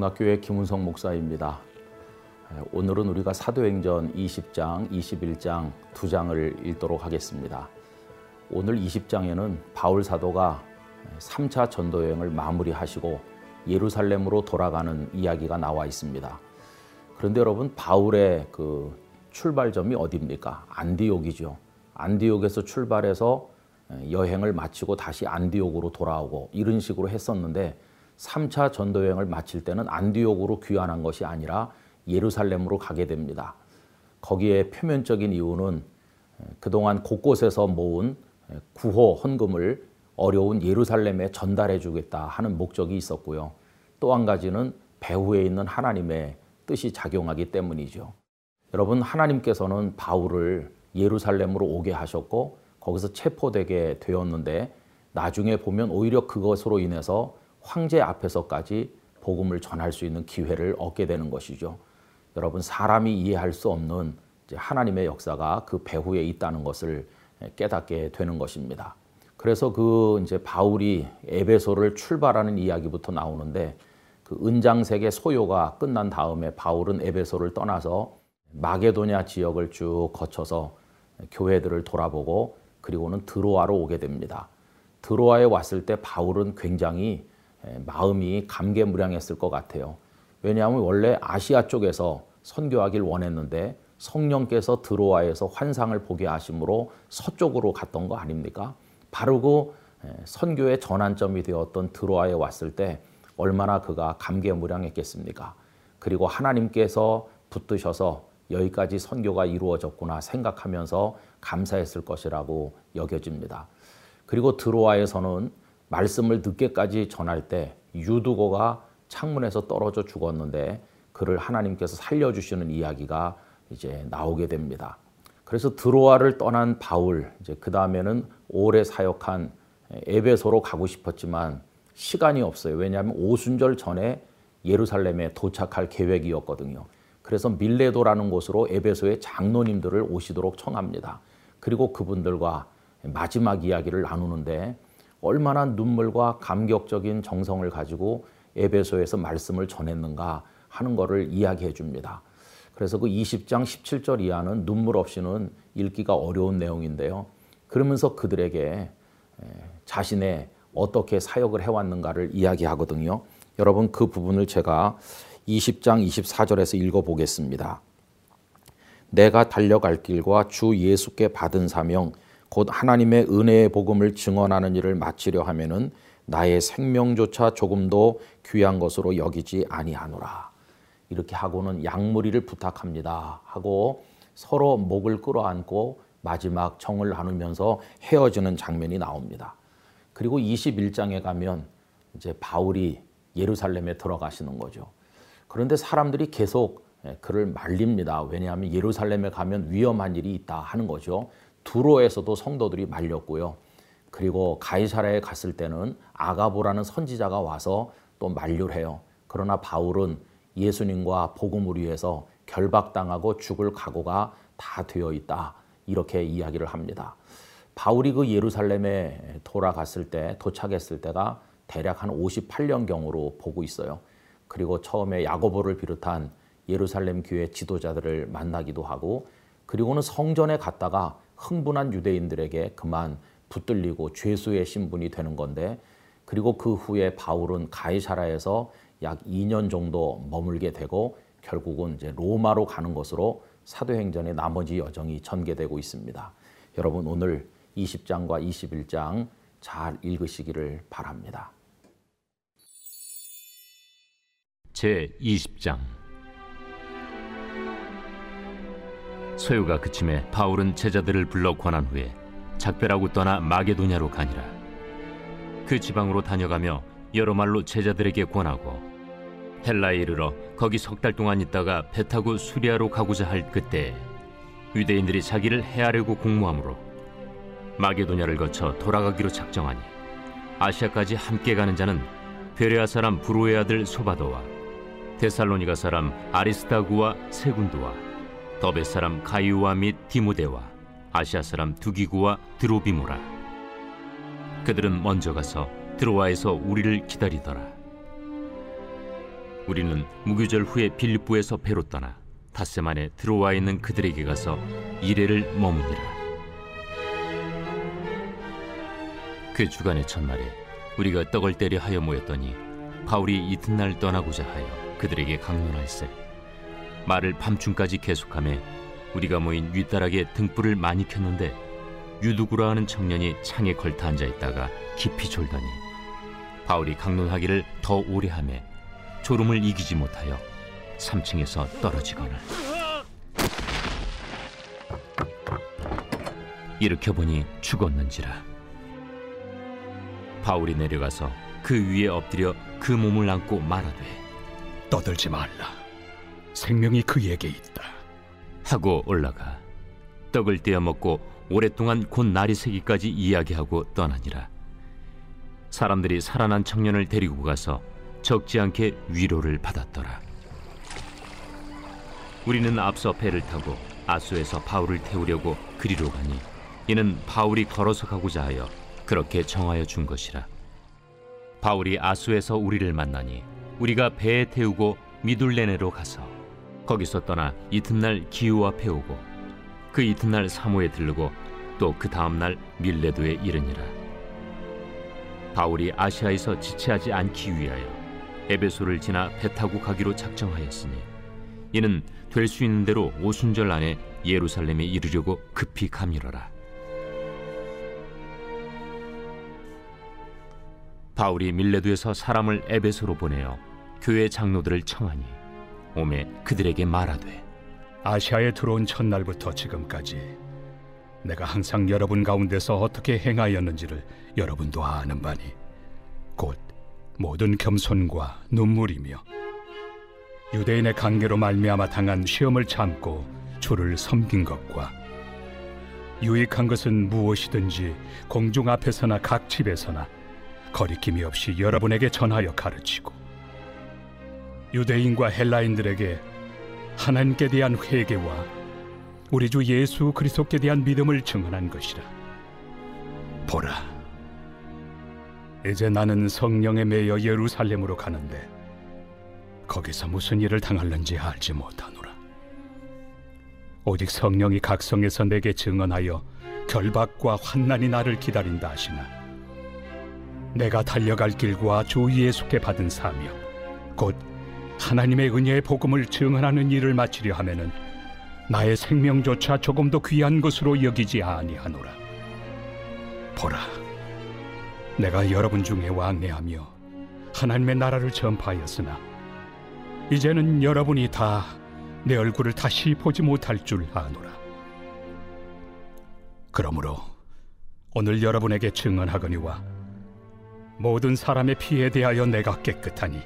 영락교회 김은성 목사입니다. 오늘은 우리가 사도행전 20장, 21장 두 장을 읽도록 하겠습니다. 오늘 20장에는 바울 사도가 3차 전도 여행을 마무리하시고 예루살렘으로 돌아가는 이야기가 나와 있습니다. 그런데 여러분 바울의 그 출발점이 어디입니까? 안디옥이죠. 안디옥에서 출발해서 여행을 마치고 다시 안디옥으로 돌아오고 이런 식으로 했었는데 3차 전도 여행을 마칠 때는 안디옥으로 귀환한 것이 아니라 예루살렘으로 가게 됩니다. 거기에 표면적인 이유는 그동안 곳곳에서 모은 구호 헌금을 어려운 예루살렘에 전달해 주겠다 하는 목적이 있었고요. 또 한 가지는 배후에 있는 하나님의 뜻이 작용하기 때문이죠. 여러분 하나님께서는 바울을 예루살렘으로 오게 하셨고 거기서 체포되게 되었는데 나중에 보면 오히려 그것으로 인해서 황제 앞에서까지 복음을 전할 수 있는 기회를 얻게 되는 것이죠. 여러분 사람이 이해할 수 없는 하나님의 역사가 그 배후에 있다는 것을 깨닫게 되는 것입니다. 그래서 그 이제 바울이 에베소를 출발하는 이야기부터 나오는데 그 은장색의 소요가 끝난 다음에 바울은 에베소를 떠나서 마게도냐 지역을 쭉 거쳐서 교회들을 돌아보고 그리고는 드로아로 오게 됩니다. 드로아에 왔을 때 바울은 굉장히 마음이 감개무량했을 것 같아요. 왜냐하면 원래 아시아 쪽에서 선교하길 원했는데 성령께서 드로아에서 환상을 보게 하심으로 서쪽으로 갔던 거 아닙니까? 바로 그 선교의 전환점이 되었던 드로아에 왔을 때 얼마나 그가 감개무량했겠습니까? 그리고 하나님께서 붙드셔서 여기까지 선교가 이루어졌구나 생각하면서 감사했을 것이라고 여겨집니다. 그리고 드로아에서는 말씀을 늦게까지 전할 때 유두고가 창문에서 떨어져 죽었는데 그를 하나님께서 살려주시는 이야기가 이제 나오게 됩니다. 그래서 드로아를 떠난 바울, 이제 그 다음에는 오래 사역한 에베소로 가고 싶었지만 시간이 없어요. 왜냐하면 오순절 전에 예루살렘에 도착할 계획이었거든요. 그래서 밀레도라는 곳으로 에베소의 장로님들을 오시도록 청합니다. 그리고 그분들과 마지막 이야기를 나누는데 얼마나 눈물과 감격적인 정성을 가지고 에베소에서 말씀을 전했는가 하는 것을 이야기해 줍니다. 그래서 그 20장 17절 이하는 눈물 없이는 읽기가 어려운 내용인데요. 그러면서 그들에게 자신의 어떻게 사역을 해왔는가를 이야기하거든요. 여러분 그 부분을 제가 20장 24절에서 읽어보겠습니다. 내가 달려갈 길과 주 예수께 받은 사명 곧 하나님의 은혜의 복음을 증언하는 일을 마치려 하면은 나의 생명조차 조금도 귀한 것으로 여기지 아니하노라. 이렇게 하고는 양무리를 부탁합니다. 하고 서로 목을 끌어안고 마지막 정을 나누면서 헤어지는 장면이 나옵니다. 그리고 21장에 가면 이제 바울이 예루살렘에 들어가시는 거죠. 그런데 사람들이 계속 예, 그를 말립니다. 왜냐하면 예루살렘에 가면 위험한 일이 있다 하는 거죠. 두로에서도 성도들이 말렸고요. 그리고 가이사라에 갔을 때는 아가보라는 선지자가 와서 또 만류를 해요. 그러나 바울은 예수님과 복음을 위해서 결박당하고 죽을 각오가 다 되어 있다. 이렇게 이야기를 합니다. 바울이 그 예루살렘에 돌아갔을 때, 도착했을 때가 대략 한 58년경으로 보고 있어요. 그리고 처음에 야고보를 비롯한 예루살렘 교회 지도자들을 만나기도 하고 그리고는 성전에 갔다가 흥분한 유대인들에게 그만 붙들리고 죄수의 신분이 되는 건데 그리고 그 후에 바울은 가이사라에서 약 2년 정도 머물게 되고 결국은 이제 로마로 가는 것으로 사도행전의 나머지 여정이 전개되고 있습니다. 여러분 오늘 20장과 21장 잘 읽으시기를 바랍니다. 제 20장 소요가 그침에 바울은 제자들을 불러 권한 후에 작별하고 떠나 마게도냐로 가니라. 그 지방으로 다녀가며 여러 말로 제자들에게 권하고 헬라에 이르러 거기 석 달 동안 있다가 배 타고 수리아로 가고자 할 그때 유대인들이 자기를 해하려고 공모하므로 마게도냐를 거쳐 돌아가기로 작정하니 아시아까지 함께 가는 자는 베레아 사람 브로의 아들 소바도와 데살로니가 사람 아리스타구와 세군도와 더베 사람 가이우와 및 디모데와 아시아 사람 두기구와 드로비모라. 그들은 먼저 가서 드로아에서 우리를 기다리더라. 우리는 무교절 후에 빌립보에서 배로 떠나 닷새 만에 들어와 있는 그들에게 가서 이래를 머무니라. 그 주간의 첫날에 우리가 떡을 때려 하여 모였더니 바울이 이튿날 떠나고자 하여 그들에게 강론할세 말을 밤중까지 계속하며 우리가 모인 윗다락에 등불을 많이 켰는데 유두구라 하는 청년이 창에 걸터 앉아 있다가 깊이 졸더니 바울이 강론하기를 더 오래 하며 졸음을 이기지 못하여 3층에서 떨어지거늘 일으켜 보니 죽었는지라 바울이 내려가서 그 위에 엎드려 그 몸을 안고 말하되 떠들지 말라. 생명이 그에게 있다. 하고 올라가 떡을 떼어 먹고 오랫동안 곧 날이 새기까지 이야기하고 떠나니라. 사람들이 살아난 청년을 데리고 가서 적지 않게 위로를 받았더라. 우리는 앞서 배를 타고 아수에서 바울을 태우려고 그리로 가니 이는 바울이 걸어서 가고자 하여 그렇게 정하여 준 것이라. 바울이 아수에서 우리를 만나니 우리가 배에 태우고 미둘레네로 가서 거기서 떠나 이튿날 기우 앞에 오고 그 이튿날 사모에 들르고 또 그 다음날 밀레도에 이르니라. 바울이 아시아에서 지체하지 않기 위하여 에베소를 지나 배 타고 가기로 작정하였으니 이는 될 수 있는 대로 오순절 안에 예루살렘에 이르려고 급히 가밀어라. 바울이 밀레도에서 사람을 에베소로 보내어 교회 장로들을 청하니 오매 그들에게 말하되 아시아에 들어온 첫날부터 지금까지 내가 항상 여러분 가운데서 어떻게 행하였는지를 여러분도 아는 바니 곧 모든 겸손과 눈물이며 유대인의 관계로 말미암아 당한 시험을 참고 주를 섬긴 것과 유익한 것은 무엇이든지 공중 앞에서나 각 집에서나 거리낌이 없이 여러분에게 전하여 가르치고 유대인과 헬라인들에게 하나님께 대한 회개와 우리 주 예수 그리스도께 대한 믿음을 증언한 것이라. 보라, 이제 나는 성령에 매여 예루살렘으로 가는데 거기서 무슨 일을 당할는지 알지 못하노라. 오직 성령이 각 성에서 내게 증언하여 결박과 환난이 나를 기다린다 하시나 내가 달려갈 길과 주 예수께 받은 사명 곧 하나님의 은혜의 복음을 증언하는 일을 마치려 하면은 나의 생명조차 조금도 귀한 것으로 여기지 아니하노라. 보라, 내가 여러분 중에 왕래하며 하나님의 나라를 전파하였으나 이제는 여러분이 다 내 얼굴을 다시 보지 못할 줄 아노라. 그러므로 오늘 여러분에게 증언하거니와 모든 사람의 피에 대하여 내가 깨끗하니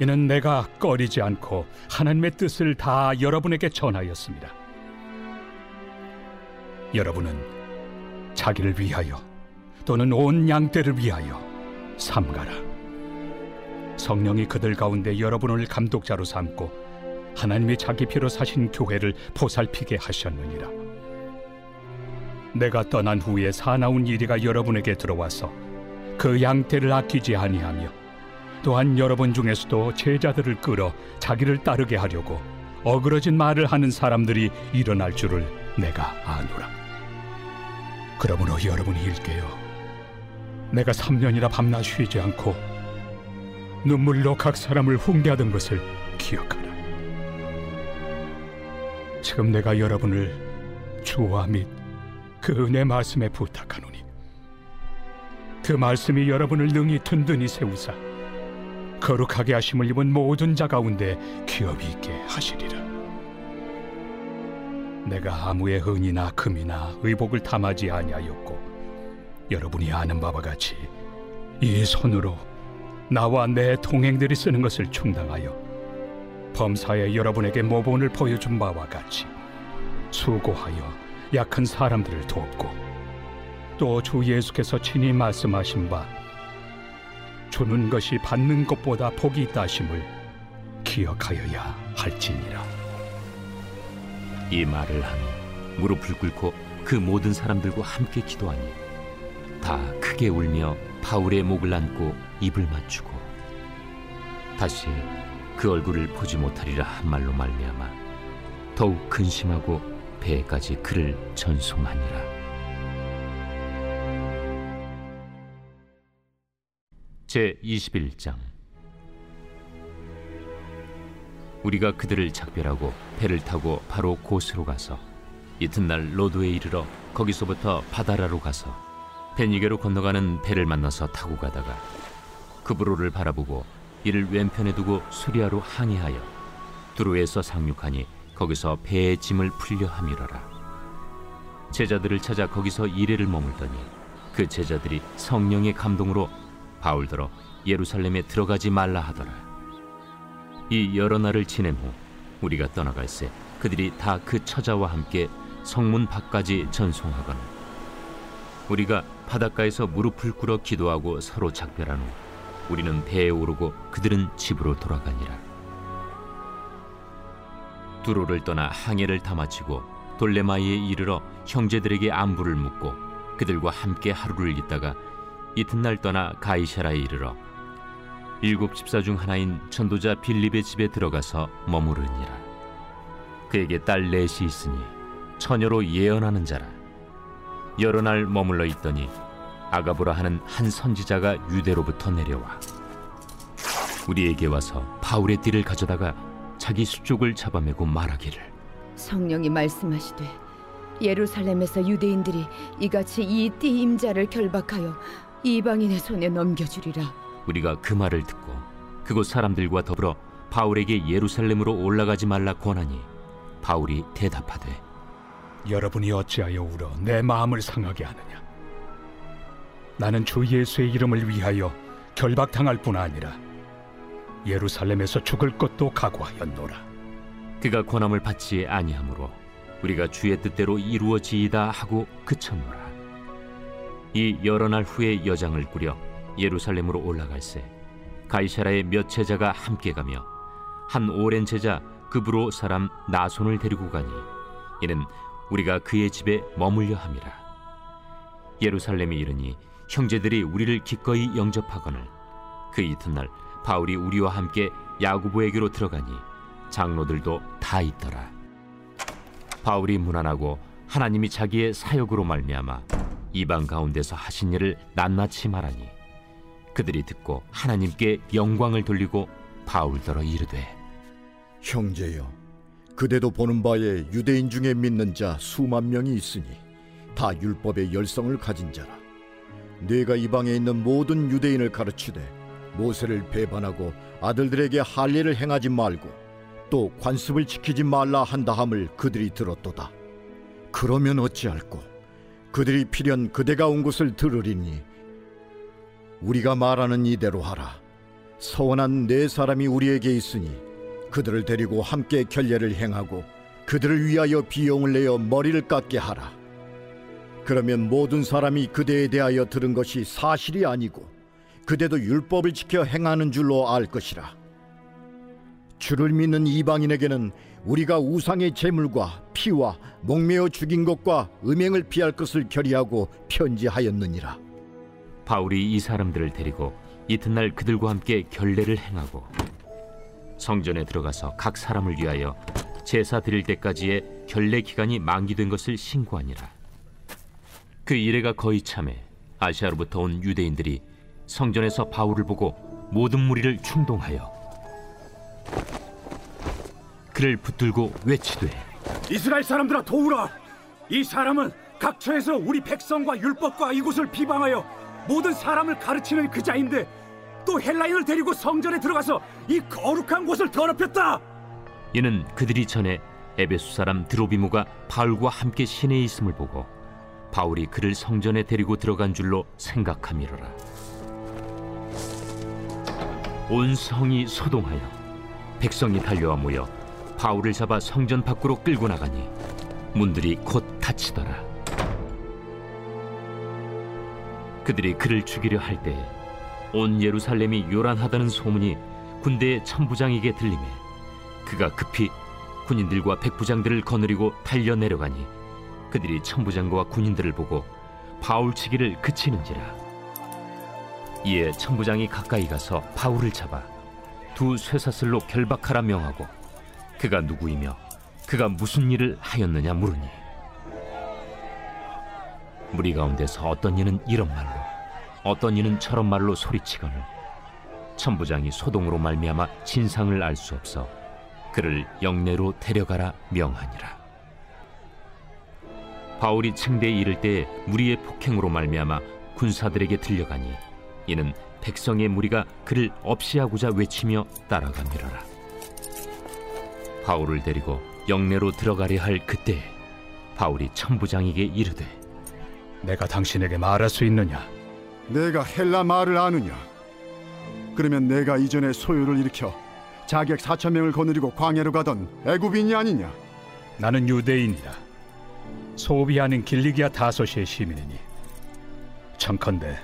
이는 내가 꺼리지 않고 하나님의 뜻을 다 여러분에게 전하였습니다. 여러분은 자기를 위하여 또는 온 양떼를 위하여 삼가라. 성령이 그들 가운데 여러분을 감독자로 삼고 하나님이 자기 피로 사신 교회를 보살피게 하셨느니라. 내가 떠난 후에 사나운 이리가 여러분에게 들어와서 그 양떼를 아끼지 아니하며 또한 여러분 중에서도 제자들을 끌어 자기를 따르게 하려고 어그러진 말을 하는 사람들이 일어날 줄을 내가 아노라. 그러므로 여러분이 일게요. 내가 3년이나 밤낮 쉬지 않고 눈물로 각 사람을 훈계하던 것을 기억하라. 지금 내가 여러분을 주와 및 그 은혜 말씀에 부탁하노니 그 말씀이 여러분을 능히 든든히 세우사 거룩하게 하심을 입은 모든 자 가운데 기업이 있게 하시리라. 내가 아무의 은이나 금이나 의복을 탐하지 아니하였고 여러분이 아는 바와 같이 이 손으로 나와 내 동행들이 쓰는 것을 충당하여 범사에 여러분에게 모본을 보여준 바와 같이 수고하여 약한 사람들을 돕고 또 주 예수께서 친히 말씀하신 바 주는 것이 받는 것보다 복이 있다 심을 기억하여야 할지니라. 이 말을 하며 무릎을 꿇고 그 모든 사람들과 함께 기도하니 다 크게 울며 바울의 목을 안고 입을 맞추고 다시 그 얼굴을 보지 못하리라 한 말로 말미암아 더욱 근심하고 배에까지 그를 전송하니라. 제 21장. 우리가 그들을 작별하고 배를 타고 바로 곳으로 가서 이튿날 로드에 이르러 거기서부터 바다라로 가서 베니게로 건너가는 배를 만나서 타고 가다가 그브로를 바라보고 이를 왼편에 두고 수리아로 항해하여 두로에서 상륙하니 거기서 배의 짐을 풀려 함이러라. 제자들을 찾아 거기서 이래를 머물더니 그 제자들이 성령의 감동으로 바울더러 예루살렘에 들어가지 말라 하더라 이 여러 날을 지낸 후 우리가 떠나갈새 그들이 다 그 처자와 함께 성문 밖까지 전송하거나 우리가 바닷가에서 무릎을 꿇어 기도하고 서로 작별한 후 우리는 배에 오르고 그들은 집으로 돌아가니라. 두로를 떠나 항해를 다 마치고 돌레마이에 이르러 형제들에게 안부를 묻고 그들과 함께 하루를 있다가 이튿날 떠나 가이샤라에 이르러 일곱 집사 중 하나인 전도자 빌립의 집에 들어가서 머무르니라. 그에게 딸 넷이 있으니 처녀로 예언하는 자라. 여러 날 머물러 있더니 아가보라 하는 한 선지자가 유대로부터 내려와 우리에게 와서 바울의 띠를 가져다가 자기 수족을 잡아매고 말하기를 성령이 말씀하시되 예루살렘에서 유대인들이 이같이 이 띠 임자를 결박하여 이방인의 손에 넘겨주리라. 우리가 그 말을 듣고 그곳 사람들과 더불어 바울에게 예루살렘으로 올라가지 말라 권하니 바울이 대답하되 여러분이 어찌하여 울어 내 마음을 상하게 하느냐? 나는 주 예수의 이름을 위하여 결박당할 뿐 아니라 예루살렘에서 죽을 것도 각오하였노라. 그가 권함을 받지 아니하므로 우리가 주의 뜻대로 이루어지이다 하고 그쳤노라 이 여러 날 후에 여장을 꾸려 예루살렘으로 올라갈새 가이사라의 몇 제자가 함께 가며 한 오랜 제자 급으로 사람 나손을 데리고 가니 이는 우리가 그의 집에 머물려 함이라. 예루살렘에 이르니 형제들이 우리를 기꺼이 영접하거늘 그 이튿날 바울이 우리와 함께 야구부에게로 들어가니 장로들도 다 있더라. 바울이 무난하고 하나님이 자기의 사역으로 말미암아 이방 가운데서 하신 일을 낱낱이 말하니 그들이 듣고 하나님께 영광을 돌리고 바울더러 이르되 형제여 그대도 보는 바에 유대인 중에 믿는 자 수만 명이 있으니 다 율법의 열성을 가진 자라 네가 이방에 있는 모든 유대인을 가르치되 모세를 배반하고 아들들에게 할례를 행하지 말고 또 관습을 지키지 말라 한다함을 그들이 들었도다. 그러면 어찌할꼬? 그들이 필연 그대가 온 곳을 들으리니 우리가 말하는 이대로 하라. 서원한 네 사람이 우리에게 있으니 그들을 데리고 함께 결례를 행하고 그들을 위하여 비용을 내어 머리를 깎게 하라. 그러면 모든 사람이 그대에 대하여 들은 것이 사실이 아니고 그대도 율법을 지켜 행하는 줄로 알 것이라. 주를 믿는 이방인에게는 우리가 우상의 제물과 피와 목매어 죽인 것과 음행을 피할 것을 결의하고 편지하였느니라. 바울이 이 사람들을 데리고 이튿날 그들과 함께 결례를 행하고 성전에 들어가서 각 사람을 위하여 제사 드릴 때까지의 결례 기간이 만기된 것을 신고하니라. 그 이래가 거의 참에 아시아로부터 온 유대인들이 성전에서 바울을 보고 모든 무리를 충동하여 그를 붙들고 외치되 이스라엘 사람들아 도우라 이 사람은 각처에서 우리 백성과 율법과 이곳을 비방하여 모든 사람을 가르치는 그자인데 또 헬라인을 데리고 성전에 들어가서 이 거룩한 곳을 더럽혔다 이는 그들이 전에 에베소 사람 드로비무가 바울과 함께 시내에 있음을 보고 바울이 그를 성전에 데리고 들어간 줄로 생각함이로라. 온 성이 소동하여 백성이 달려와 모여 바울을 잡아 성전 밖으로 끌고 나가니 문들이 곧 닫히더라. 그들이 그를 죽이려 할 때에 온 예루살렘이 요란하다는 소문이 군대의 천부장에게 들리매 그가 급히 군인들과 백부장들을 거느리고 달려 내려가니 그들이 천부장과 군인들을 보고 바울 치기를 그치는지라 이에 천부장이 가까이 가서 바울을 잡아 두 쇠사슬로 결박하라 명하고 그가 누구이며 그가 무슨 일을 하였느냐 물으니. 무리 가운데서 어떤 이는 이런 말로 어떤 이는 저런 말로 소리치거늘 천부장이 소동으로 말미암아 진상을 알 수 없어 그를 영내로 데려가라 명하니라. 바울이 층대에 이를 때 무리의 폭행으로 말미암아 군사들에게 들려가니 이는 백성의 무리가 그를 없이하고자 외치며 따라가미러라 바울을 데리고 영내로 들어가려 할 그때 바울이 천부장에게 이르되 내가 당신에게 말할 수 있느냐? 내가 헬라 말을 아느냐? 그러면 내가 이전에 소요를 일으켜 자객 4천 명을 거느리고 광야로 가던 애굽인이 아니냐? 나는 유대인이다. 소비 아닌 길리기아 다소시의 시민이니 청컨대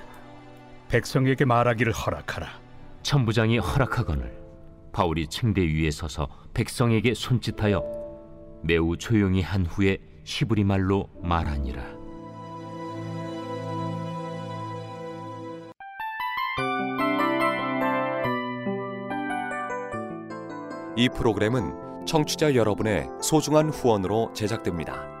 백성에게 말하기를 허락하라. 천부장이 허락하거늘 바울이 층대 위에 서서 백성에게 손짓하여 매우 조용히 한 후에 히브리 말로 말하니라 이 프로그램은 청취자 여러분의 소중한 후원으로 제작됩니다.